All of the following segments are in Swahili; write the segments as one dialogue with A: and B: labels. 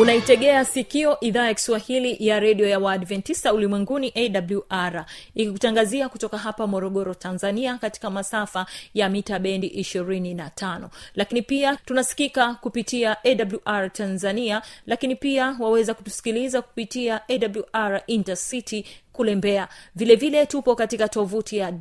A: unaitegea sikio idhaa ya kiswahili ya redio ya waadventista ulimwenguni awr ikikutangazia kutoka hapa morogoro tanzania katika masafa ya mita bendi 25 lakini pia tunasikika kupitia awr tanzania lakini pia waweza kutusikiliza kupitia awr intercity kule mbeya. Vilevile vile tupo katika tovuti ya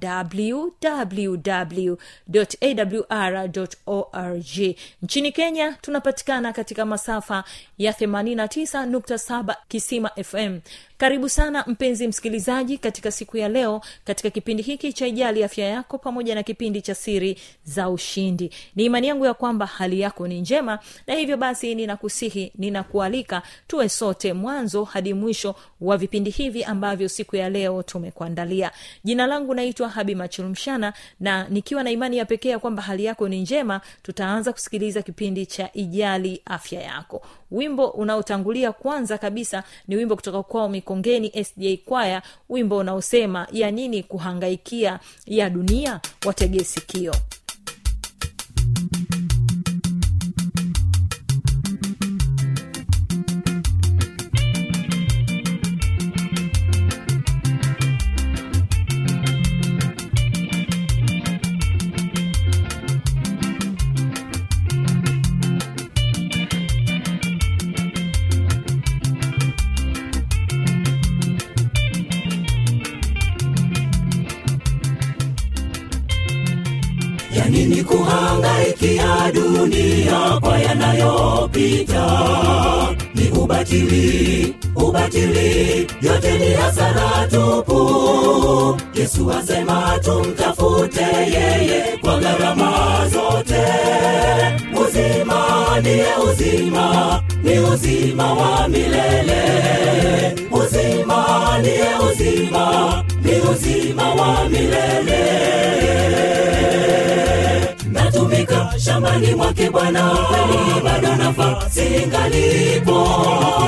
A: www.awr.org nchini kenya tunapatikana katika masafa ya 89.7 kisima fm karibu sana mpenzi msikilizaji katika siku ya leo katika kipindi hiki cha ijali afya yako pamoja na kipindi cha siri za ushindi. Ni imani yangu ya kwamba hali yako ni njema na hivyo basi ninakusihi ninakualika tuwe sote mwanzo hadi mwisho wa vipindi hivi ambavyo siku ya leo tumekuandalia. Jina langu naitwa habi machulumshana na nikiwa na imani ya pekee ya kwamba hali yako ni njema tutaanza kusikiliza kipindi cha ijali afya yako wimbo unaotangulia kwanza kabisa ni wimbo kutoka kwao mikongeni sj kwaya. Wimbo unaosema ya nini kuhangaikia ya dunia? Watege sikio
B: ya nini kuhangaikia dunia kwa yanayopita? Ni ubatili ubatili yote ni hasara tupu. Yesu asema tumtafute yeye kwa gharama zote. Uzima niye uzima ni uzima wa milele. Uzima niye uzima ni uzima wa milele. Natumika shambani mwake bwana. Kweli bado nafasi ingalipo.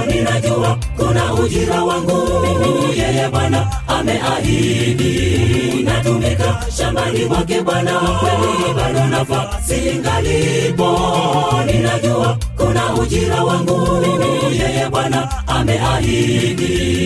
B: Ninajua kuna ujira wangu. Yeye bwana ameahidi. Natumika shambani mwake bwana. Kweli bado nafasi ingalipo. Ninajua kuna ujira wangu. Yeye bwana ameahidi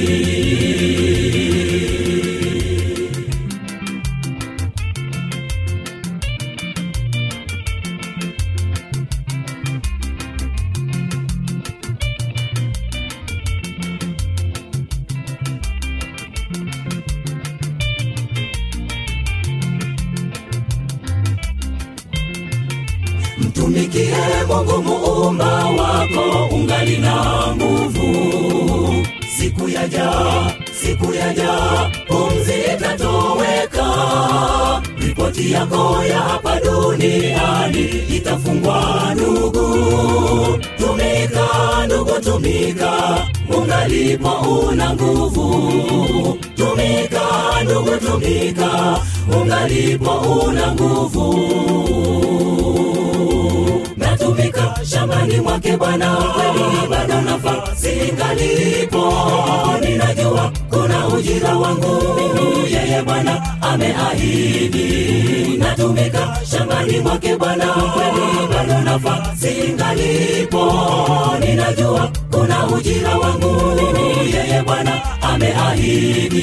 B: shambani mwake bwana ukweli bado nafasi singalipo ninajua kuna ujira wangu. Yeye bwana ameahidi natumika shambani mwake bwana ukweli bado nafasi singalipo ninajua kuna ujira wangu. Yeye bwana ameahidi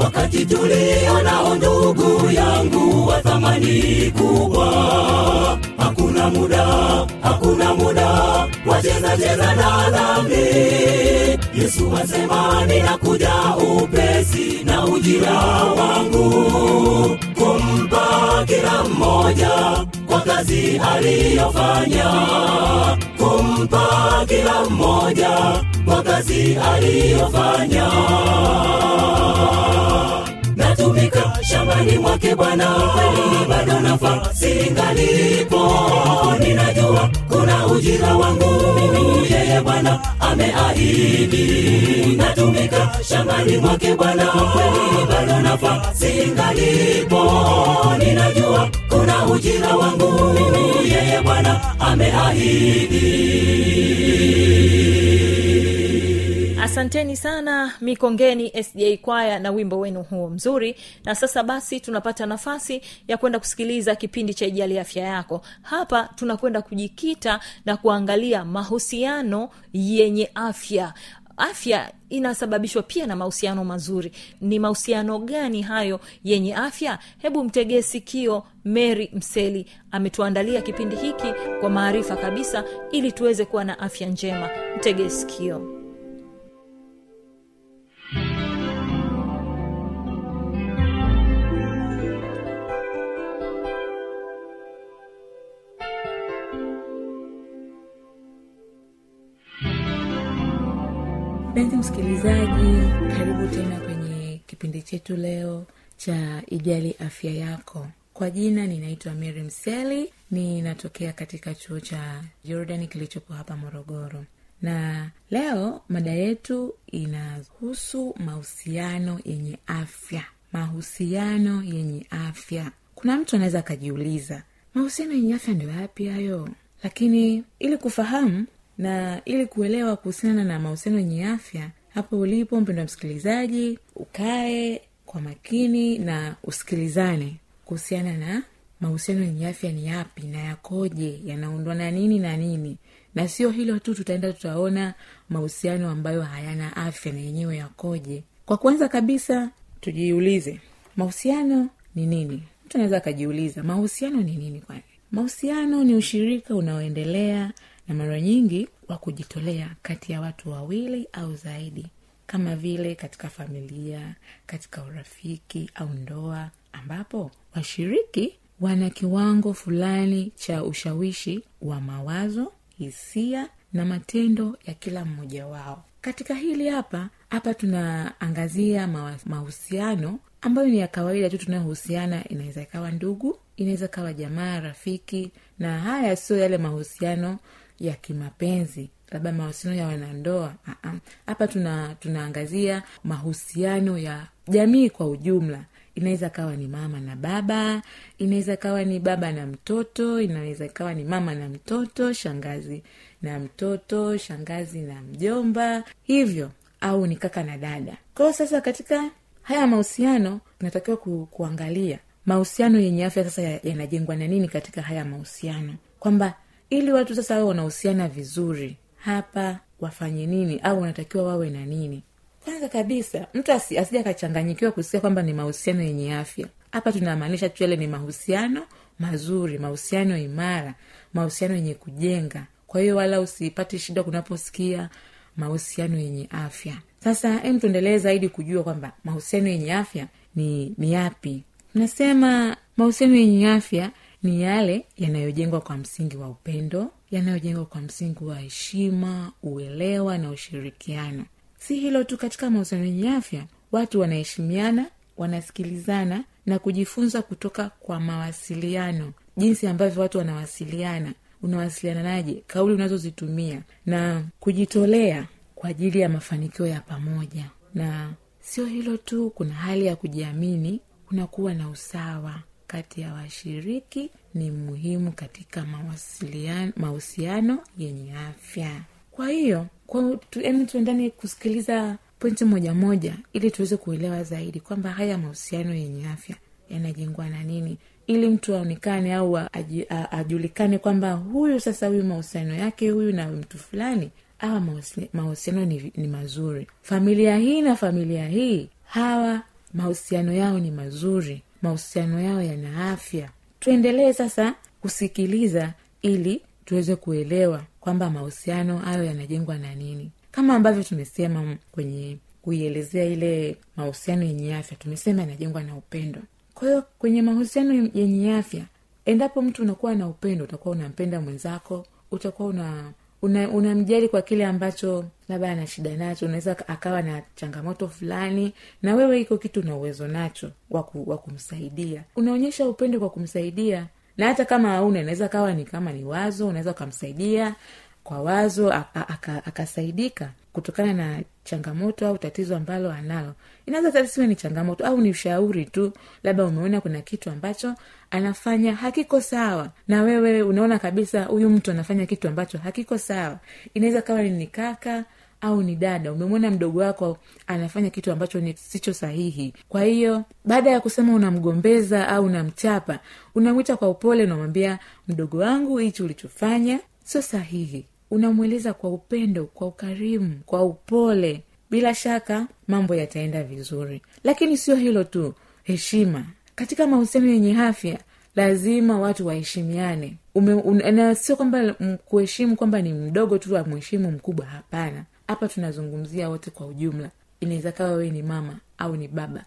B: wakati tulio nao ndugu yangu wa thamani kubwa hakuna muda hakuna muda wacheza cheza na dhambi. Yesu asema ninakuja upesi na ujira wangu kumpa kila mmoja kwa kazi aliyofanya. Kumpa kila mmoja kwa kazi aliyofanya natumika shambani mwake bwana bado nafasi ngalipo ninajua kuna ujira wangu. Yeye bwana ameahidi. Natumika shambani mwake bwana bado nafasi ngalipo ninajua kuna ujira wangu. Yeye bwana ameahidi
A: asanteni sana mikongeni sda kwaya na wimbo wenu huo mzuri. Na sasa basi tunapata nafasi ya kwenda kusikiliza kipindi cha ijali afya yako. Hapa tunakwenda kujikita na kuangalia mahusiano yenye afya. Afya inasababishwa pia na mahusiano mazuri. Ni mahusiano gani hayo yenye afya? Hebu mtegee sikio mary mseli ametuandalia kipindi hiki kwa maarifa kabisa ili tuweze kuwa na afya njema. Mtegee sikio
C: mpenzi msikilizaji karibu tena kwenye kipindi chetu leo cha ijali afya yako. Kwa jina ninaitwa mary mseli ninatokea katika chuo cha jordan kilichopo hapa morogoro. Na leo mada yetu inahusu mahusiano yenye afya. Mahusiano yenye afya. Kuna mtu anaweza akajiuliza mahusiano yenye afya ndio yapi hayo? Lakini ili kufahamu na ili kuelewa kuhusiana na mahusiano yenye afya hapo ulipo mpendo wa msikilizaji ukae kwa makini na usikilizane kuhusiana na mahusiano yenye afya ni yapi na yakoje yanaundwa na nini na nini. Na sio hilo tu tutaenda tutaona mahusiano ambayo hayana afya na yenyewe yakoje. Kwa kwanza kabisa tujiulize mahusiano ni nini? Mtu anaweza akajiuliza mahusiano ni nini kwani? Mahusiano ni ushirika unaoendelea na mara nyingi wa kujitolea kati ya watu wawili au zaidi kama vile katika familia katika urafiki au ndoa ambapo washiriki wana kiwango fulani cha ushawishi wa mawazo hisia na matendo ya kila mmoja wao. Katika hili hapa hapa tunaangazia mahusiano ambayo ni ya kawaida tu tunayohusiana inaweza ikawa ndugu inaweza kawa jamaa rafiki na haya sio yale mahusiano ya kimapenzi labda mahusiano ya wanandoa hapa tuna tunaangazia mahusiano ya jamii kwa ujumla. Inaweza kawa ni mama na baba inaweza kawa ni baba na mtoto inaweza kawa ni mama na mtoto shangazi na mtoto shangazi na mjomba hivyo au ni kaka na dada. Kwao sasa katika haya mahusiano natakiwa ku, kuangalia mahusiano yenye afya sasa ya- yanajengwa na nini katika haya mahusiano. Kwamba ili watu sasa wawe wanahusiana vizuri hapa wafanye nini? Au wanatakiwa wawe na nini? Kwanza kabisa mtu asi, asija akachanganyikiwa kusikia kwamba ni mahusiano yenye afya. Hapa tunamaanisha tu yale ni mahusiano mazuri mahusiano imara mahusiano yenye kujenga. Kwa hiyo wala usipate shida kunaposikia mahusiano yenye afya. Sasa em tuendelee zaidi kujua kwamba mahusiano yenye afya ni ni yapi. Nasema mahusiano yenye afya ni yale yanayojengwa kwa msingi wa upendo yanayojengwa kwa msingi wa heshima uelewa na ushirikiano. Si hilo tu katika mahusiano yenye afya watu wanaheshimiana wanasikilizana na kujifunza kutoka kwa mawasiliano. Jinsi ambavyo watu wanawasiliana unawasiliananaje kauli unazozitumia na kujitolea kwa ajili ya mafanikio ya pamoja. Na sio hilo tu kuna hali ya kujiamini kunakuwa na usawa kati ya washiriki ni muhimu katika mahusiano yenye afya. Kwa hiyo tu- em tuendane kusikiliza pointi moja moja ili tuweze kuelewa zaidi kwamba haya mahusiano yenye afya yanajengwa na nini ili mtu aonekane au ajulikane kwamba huyu sasa huyu mahusiano yake huyu na mtu fulani awa mahusiano ni, ni mazuri. Familia hii na familia hii hawa mahusiano yao ni mazuri mahusiano yao yana afya. Tuendelee sasa kusikiliza ili tuweze kuelewa kwamba mahusiano hayo yanajengwa na nini. Kama ambavyo tumesema kwenye kuielezea ile mahusiano yenye afya tumesema yanajengwa na upendo. Kwa hiyo kwenye mahusiano yenye afya endapo mtu unakuwa na upendo utakuwa unampenda mwenzako utakuwa una una- unamjali kwa kile ambacho labda ana shida nacho unaweza akawa na changamoto fulani na wewe iko kitu na uwezo nacho wa ku- kumsaidia. Unaonyesha upendo kwa kumsaidia na hata kama hauna inaweza kawa ni kama ni wazo unaweza ukamsaidia kwa wazo akasaidika kutokana na changamoto au tatizo ambalo analo. Inaweza tasiwe ni changamoto au ni ushauri tu labda umeona kuna kitu ambacho anafanya hakiko sawa na wewe unaona kabisa huyu mtu anafanya kitu ambacho hakiko sawa. Inaweza kawa ni kaka au ni dada umemwona mdogo wako anafanya kitu ambacho ni sicho sahihi. Kwa hiyo baada ya kusema unamgombeza au unamchapa unamwita kwa upole unamwambia mdogo wangu hichi ulichofanya sio sahihi unamweleza kwa upendo kwa ukarimu kwa upole. Bila shaka mambo yataenda vizuri. Lakini sio hilo tu heshima. Katika mahusiano yenye afya lazima watu waheshimiane. Na sio kwamba kuheshimu kwamba ni mdogo tu amheshimu mkubwa hapana. Hapa tunazungumzia wote kwa ujumla. Inaweza kawa wewe ni mama au ni baba.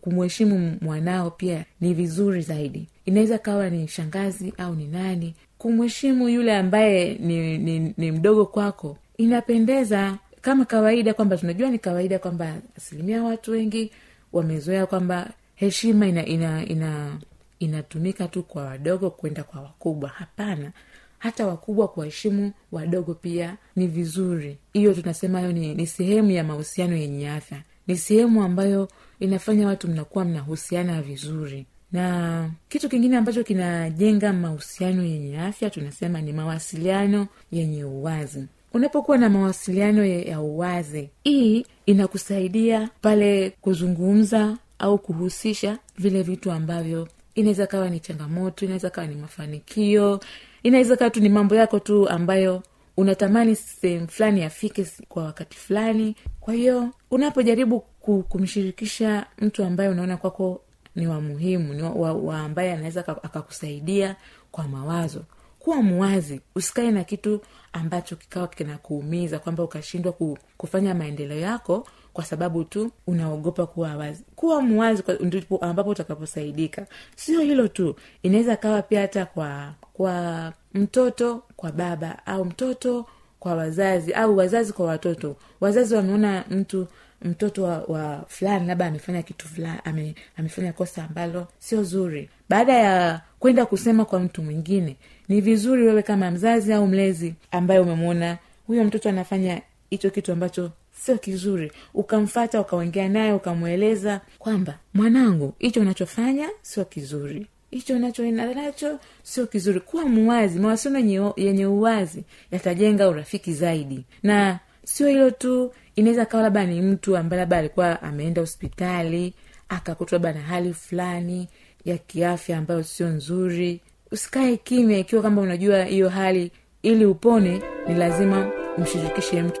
C: Kumheshimu mwanao pia ni vizuri zaidi. Inaweza kawa ni shangazi au ni nani kumheshimu yule ambaye ni, ni, ni mdogo kwako inapendeza kama kawaida kwamba tunajua ni kawaida kwamba asilimia watu wengi wamezoea kwamba heshima ina ina ina inatumika tu kwa wadogo kwenda kwa wakubwa. Hapana hata wakubwa kuwaheshimu wadogo pia ni vizuri. Hiyo tunasema hiyo ni, ni sehemu ya mahusiano yenye afya. Ni sehemu ambayo inafanya watu mnakuwa mnahusiana vizuri na kitu kingine ambacho kinajenga mahusiano yenye afya tunasema ni mawasiliano yenye uwazi. Unapokuwa na mawasiliano ya uwazi hii inakusaidia pale kuzungumza au kuhusisha vile vitu ambavyo inaweza kawa ni changamoto inaweza kawa ni mafanikio inaweza kawa tu ni mambo yako tu ambayo unatamani sehemu fulani afike kwa wakati fulani. Kwa hiyo unapojaribu kumshirikisha mtu ambaye unaona kwako ni wa muhimu ni wa, wa, ambaye anaweza akakusaidia kwa mawazo. Kuwa muwazi usikae na kitu ambacho kikawa kinakuumiza kwamba ukashindwa ku, kufanya maendeleo yako kwa sababu tu unaogopa kuwa wazi. Kuwa muwazi kwa- ndipo ambapo utakaposaidika. Sio hilo tu inaweza kawa pia hata kwa kwa mtoto kwa baba au mtoto kwa wazazi au wazazi kwa watoto. Wazazi wameona mtu mtoto wa, wa fulani labda amefanya kitu fulani ame, amefanya kosa ambalo sio zuri. Baada ya kwenda kusema kwa mtu mwingine ni vizuri wewe kama mzazi au mlezi ambaye umemwona huyo mtoto anafanya hicho kitu ambacho sio kizuri ukamfata ukaongea naye ukamweleza kwamba mwanangu hicho unachofanya sio kizuri. Hicho nacho sio kizuri. Kuwa muwazi mawasiliano yenye- yenye uwazi yatajenga urafiki zaidi. Na sio hilo tu inaweza kawa labda ni mtu ambaye labda alikuwa ameenda hospitali akakutwa labda na hali fulani ya kiafya ambayo sio nzuri. Usikae kimya ikiwa kwamba unajua hiyo hali. Ili upone ni lazima mshirikishe mtu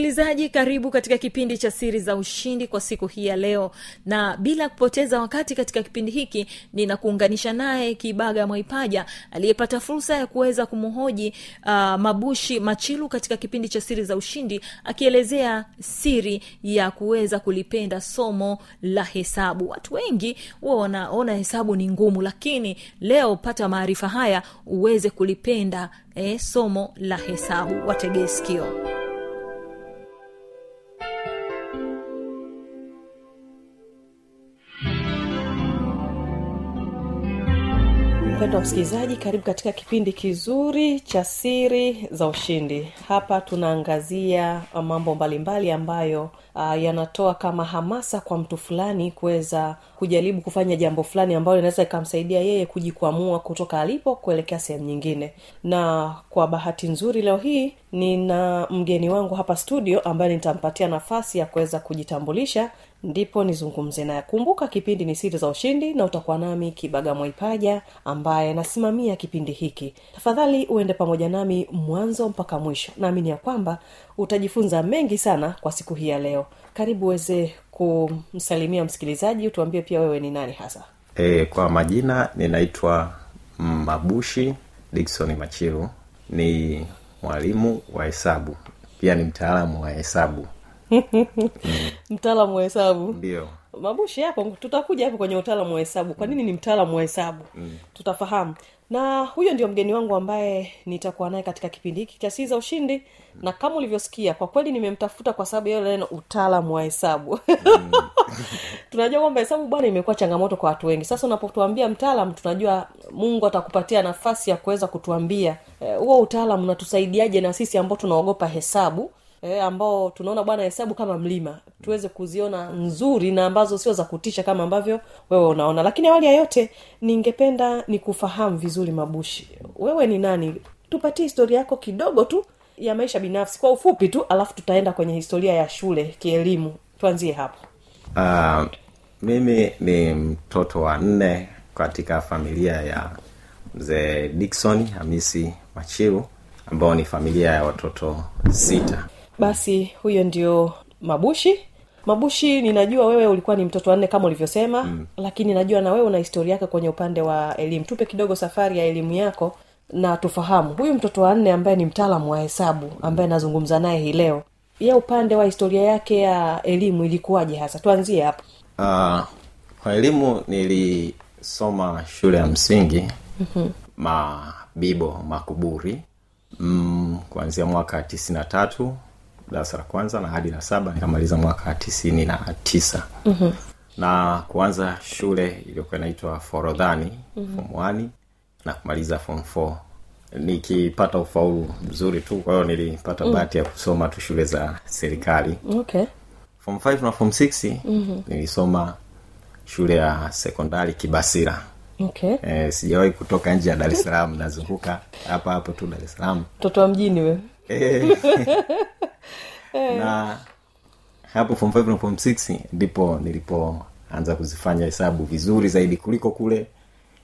A: msikilizaji karibu katika kipindi cha siri za ushindi kwa siku hii ya leo. Na bila kupoteza wakati katika kipindi hiki ninakuunganisha naye kibaga mwaipaja aliyepata fursa ya kuweza kumhoji uh, mabushi machilu katika kipindi cha siri za ushindi akielezea siri ya kuweza kulipenda somo la hesabu. Watu wengi huwa wanaona hesabu ni ngumu lakini leo pata maarifa haya uweze kulipenda eh, somo la hesabu. Wategee sikio
D: mpendo wa msikilizaji karibu katika kipindi kizuri cha siri za ushindi. Hapa tunaangazia mambo mbalimbali ambayo uh, yanatoa kama hamasa kwa mtu fulani kuweza kujaribu kufanya jambo fulani ambalo inaweza ikamsaidia yeye kujikwamua kutoka alipo kuelekea sehemu nyingine. Na kwa bahati nzuri leo hii nina mgeni wangu hapa studio ambaye nitampatia nafasi ya kuweza kujitambulisha. Ndipo nizungumze naye. Kumbuka kipindi ni siri za ushindi na utakuwa nami kibaga mwaipaja ambaye nasimamia kipindi hiki. Tafadhali uende pamoja nami mwanzo mpaka mwisho. Naamini ya kwamba utajifunza mengi sana kwa siku hii ya leo. Karibu uweze kumsalimia msikilizaji utuambie pia wewe ni nani hasa?
E: E, kwa majina ninaitwa mabushi dikson machiru ni mwalimu wa hesabu pia ni mtaalamu wa hesabu.
D: Mtaalamu wa hesabu.
E: Ndio
D: mabushi hapo tutakuja hapo kwenye utaalamu wa hesabu. Kwa nini ni mtaalamu wa hesabu? Mm. tutafahamu. Na huyo ndio mgeni wangu ambaye nitakuwa naye katika kipindi hiki cha sii za ushindi. Mm. na kama ulivyosikia kwa kweli nimemtafuta kwa sababu yayo neno utaalamu wa hesabu. Mm. tunajua kwamba hesabu bwana imekuwa changamoto kwa watu wengi. Sasa unapotuambia mtaalam tunajua mungu atakupatia nafasi ya kuweza kutuambia huo e, utaalamu unatusaidiaje na sisi ambao tunaogopa hesabu e, ambao tunaona bwana hesabu kama mlima. Tuweze kuziona nzuri na ambazo sio za kutisha kama ambavyo wewe unaona. Lakini awali ya yote ningependa nikufahamu vizuri mabushi. Wewe ni nani? Tupatie historia yako kidogo tu ya maisha binafsi kwa ufupi tu alafu tutaenda kwenye historia ya shule kielimu. Tuanzie hapo.
E: Uh, mimi ni mtoto wa nne katika familia ya mzee dikson hamisi machiru ambao ni familia ya watoto sita
D: basi huyo ndio mabushi. Mabushi ninajua wewe ulikuwa ni mtoto wanne kama ulivyosema mm. lakini najua na wewe una historia yake kwenye upande wa elimu. Tupe kidogo safari ya elimu yako na tufahamu. Huyu mtoto wa nne ambaye ni mtaalamu wa hesabu ambaye nazungumza naye hii leo ye upande wa historia yake ya elimu ilikuwaje hasa? Tuanzie hapo.
E: Uh, kwa elimu nilisoma shule ya msingi mm-hmm. mabibo makuburi mm, kuanzia mwaka tisini na tatu darasa la kwanza na hadi la saba nikamaliza mwaka tisini na tisa mm-hmm. na kuanza shule iliyokuwa inaitwa forodhani mm-hmm. fom wani na kumaliza fom four nikipata ufaulu mzuri tu kwa hiyo nilipata mm. bahati ya kusoma tu shule za serikali
D: okay
E: form 5 na form 6 mm-hmm. nilisoma shule ya sekondari kibasira
D: okay
E: e, sijawahi kutoka nje ya dar es salaam nazunguka hapa hapo tu dar es salaam
D: mtoto wa mjini we
E: e, na hapo form five na form six ndipo nilipoanza kuzifanya hesabu vizuri zaidi kuliko kule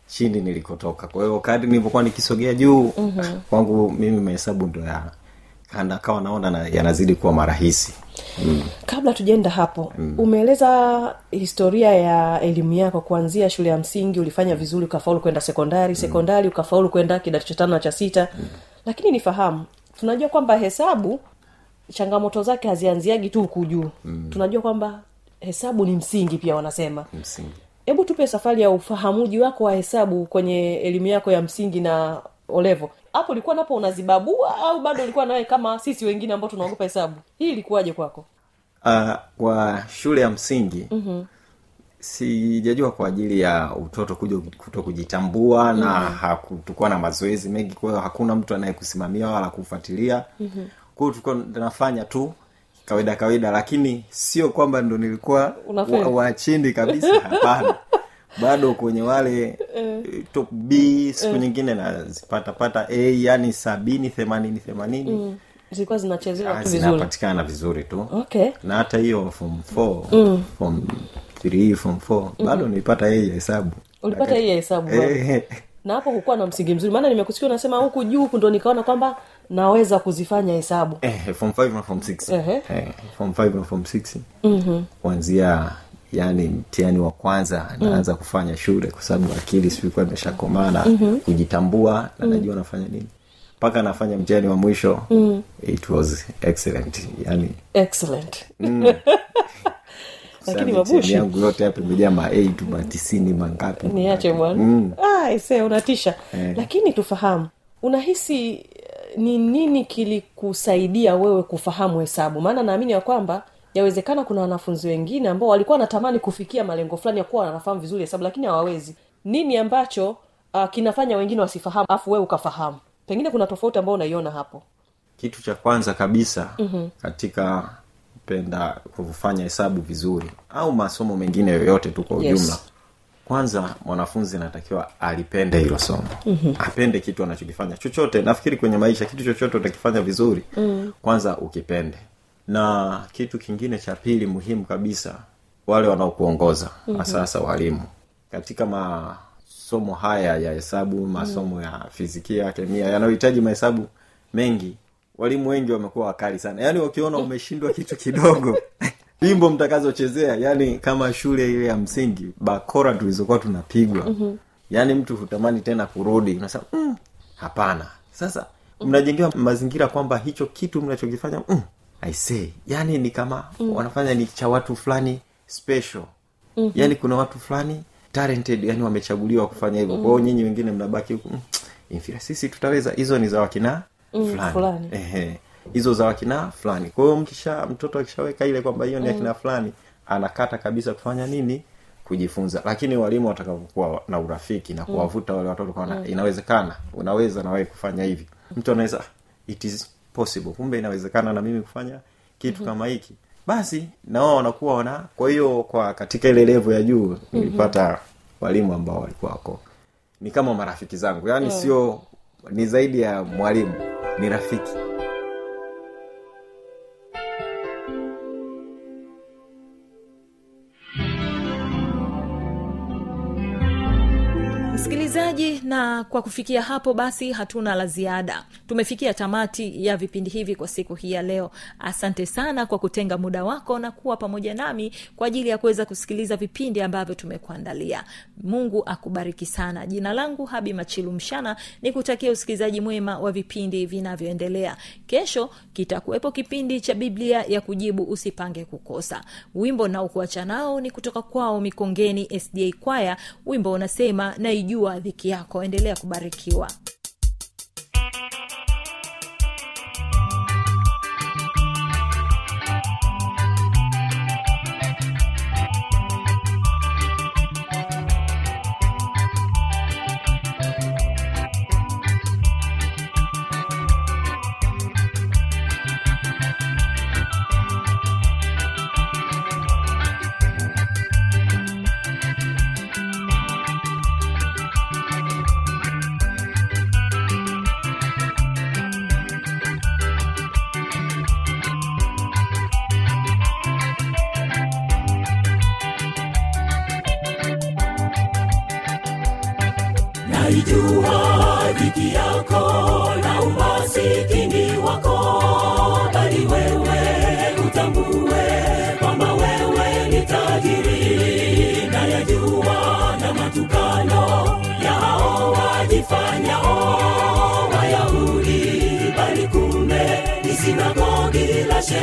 E: chini nilikotoka kwa hiyo kadi nilivyokuwa nikisogea juu mm-hmm. kwangu mimi mahesabu ndo ya kawa naona na, yanazidi kuwa marahisi
D: mm. kabla tujaenda hapo mm. umeeleza historia ya elimu yako kuanzia shule ya msingi ulifanya vizuri ukafaulu kwenda sekondari sekondari mm. ukafaulu kwenda kidato cha tano na cha sita mm. lakini nifahamu tunajua kwamba hesabu changamoto zake hazianziagi tu huku juu. Mm. tunajua kwamba hesabu ni msingi pia wanasema. Hebu tupe safari ya ufahamuji wako wa hesabu kwenye elimu yako ya msingi na olevo hapo ulikuwa napo unazibabua au bado ulikuwa nawe kama sisi wengine ambao tunaogopa hesabu? Hii ilikuwaje kwako?
E: Uh, kwa shule ya msingi mm-hmm. Sijajua kwa ajili ya utoto kuja kuto kujitambua mm-hmm. na hakutukuwa na mazoezi mengi kwa hiyo hakuna mtu anayekusimamia wala kufuatilia. Mm-hmm. kwa hiyo tulikuwa nafanya tu kawaida kawaida lakini sio kwamba ndo nilikuwa wa, wa chini kabisa hapana. Bado kwenye wale top b siku nyingine nazipatapata a yani sabini themanini themanini.
D: Mm. zilikuwa zinachezewa tu vizuri.
E: zinapatikana vizuri tu.
D: Okay.
E: Na hata hiyo form four mm. form three form four. Mm. bado nilipata hii ya hesabu.
D: Ulipata hii ya hesabu.
E: Eh,
D: na hapo kukuwa na msingi mzuri. Maana nimekusikia unasema huku juu huku ndo nikaona kwamba
F: naweza kuzifanya hesabu.
E: Eh, form 5 na form 6
F: Ehe.
E: eh, form 5 na form 6 kuanzia yani mtihani wa kwanza naanza kufanya shule kwa sababu akili sikuwa imeshakomana. Kujitambua na najua nafanya nini. Mpaka nafanya mtihani wa mwisho. It was excellent. Yani
F: excellent.
E: Sasa
F: Lakini Mabushi-
E: yangu yote hapa imejaa ma tu ma tisini mangapi
F: niache bwana.
E: Mm.
F: ah, unatisha.
E: Eh.
F: lakini tufahamu. Unahisi eh, ni nini kilikusaidia wewe kufahamu hesabu? Maana naamini ya kwamba yawezekana kuna wanafunzi wengine ambao walikuwa wanatamani kufikia malengo fulani ya kuwa wanafahamu vizuri hesabu lakini hawawezi. Nini ambacho uh, kinafanya wengine wasifahamu afu wewe ukafahamu? Pengine kuna tofauti ambao unaiona hapo.
E: Kitu cha kwanza kabisa mm-hmm. katika penda kufanya hesabu vizuri au masomo mengine yoyote tu kwa
F: Yes.
E: ujumla kwanza mwanafunzi anatakiwa alipende hilo somo mm-hmm. apende kitu anachokifanya chochote nafikiri kwenye maisha kitu chochote utakifanya vizuri mm. kwanza ukipende na kitu kingine cha pili muhimu kabisa wale wanaokuongoza mm-hmm. sasa walimu katika masomo haya ya hesabu masomo mm. ya fizikia kemia yanayohitaji mahesabu mengi walimu wengi wamekuwa wakali sana yaani wakiona umeshindwa kitu kidogo wimbo mtakazochezea yani kama shule ile ya msingi bakora tulizokuwa tunapigwa mm-hmm. yaani mtu hutamani tena kurudi unasema mm, hapana sasa mnajengewa mazingira kwamba hicho kitu mnachokifanya mm, aisee yani ni kama mm. wanafanya ni cha watu fulani special mm-hmm. yani kuna watu fulani talented yani wamechaguliwa kufanya hivyo mm. kwao nyinyi wengine mnabaki huku mm, infira sisi tutaweza hizo ni za wakina fulani,
F: fulani.
E: Ehe. hizo za wakina fulani. Kwa hiyo mkisha mtoto akishaweka ile kwamba hiyo ni akina fulani anakata kabisa kufanya nini? Kujifunza. Lakini walimu watakapokuwa na urafiki na kuwavuta wale watoto kwa inawezekana unaweza na wewe kufanya hivi. Mtu anaweza "Ah, it is possible. Kumbe inawezekana na mimi kufanya kitu kama hiki. Basi na wao wanakuwa wana kwa hiyo kwa katika ile levo ya juu nilipata walimu ambao walikuwa wako. Ni kama marafiki zangu. Yaani sio ni zaidi ya mwalimu ni
A: msikilizaji na kwa kufikia hapo basi hatuna la ziada. Tumefikia tamati ya vipindi hivi kwa siku hii ya leo. Asante sana kwa kutenga muda wako na kuwa pamoja nami kwa ajili ya kuweza kusikiliza vipindi ambavyo tumekuandalia. Mungu akubariki sana. Jina langu habi machilu mshana ni kutakia usikilizaji mwema wa vipindi vinavyoendelea. Kesho kitakuwepo kipindi cha biblia ya kujibu usipange kukosa. Wimbo naokuacha nao ni kutoka kwao mikongeni sda kwaya wimbo unasema naijua dhiki yako. Endelea kubarikiwa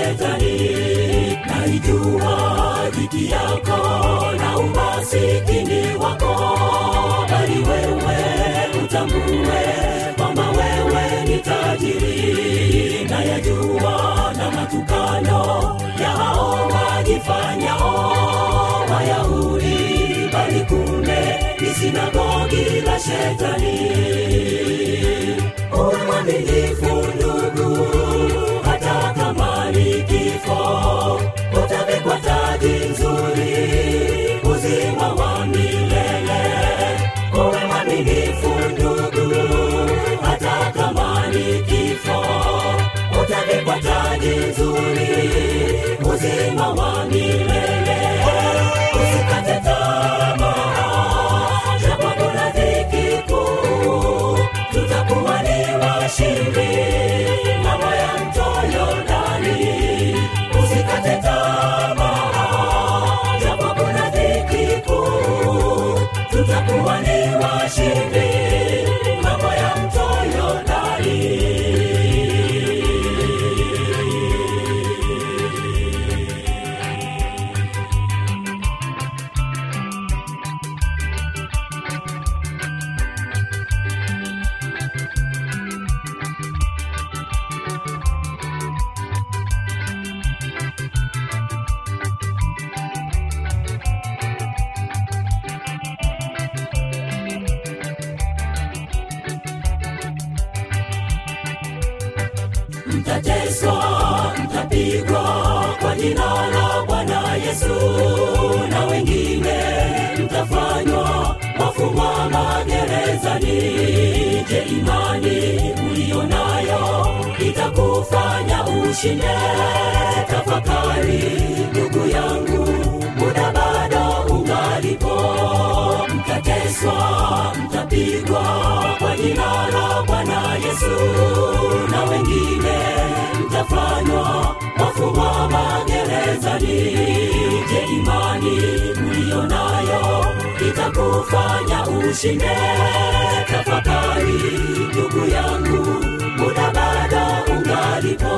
B: shetani naijua dhiki yako na umasikini wako. Bali wewe utambue kwamba wewe ni tajiri na yajua na matukano yao wajifanyao wayahudi. Bali kumbe ni sinagogi la shetani. Uwe mwaminifu ndugu kifo utavikwa taji nzuri uzima wa milele. Kowe mwaminifu ndugu hata kama kifo utavikwa taji nzuri uzima wa milele mtateswa mtapigwa kwa jina la bwana yesu. Na wengine mtafanywa wafungwa magerezani. Je imani uliyo nayo itakufanya ushinde? Tafakari ndugu yangu muda bado ungalipo mtateswa mtapigwa kwa jina la bwana yesu. Na wengine mtafanywa wafungwa magerezani je imani uliyo nayo itakufanya ushinde? Tafakari ndugu yangu muda bado ungalipo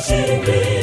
B: ni washindi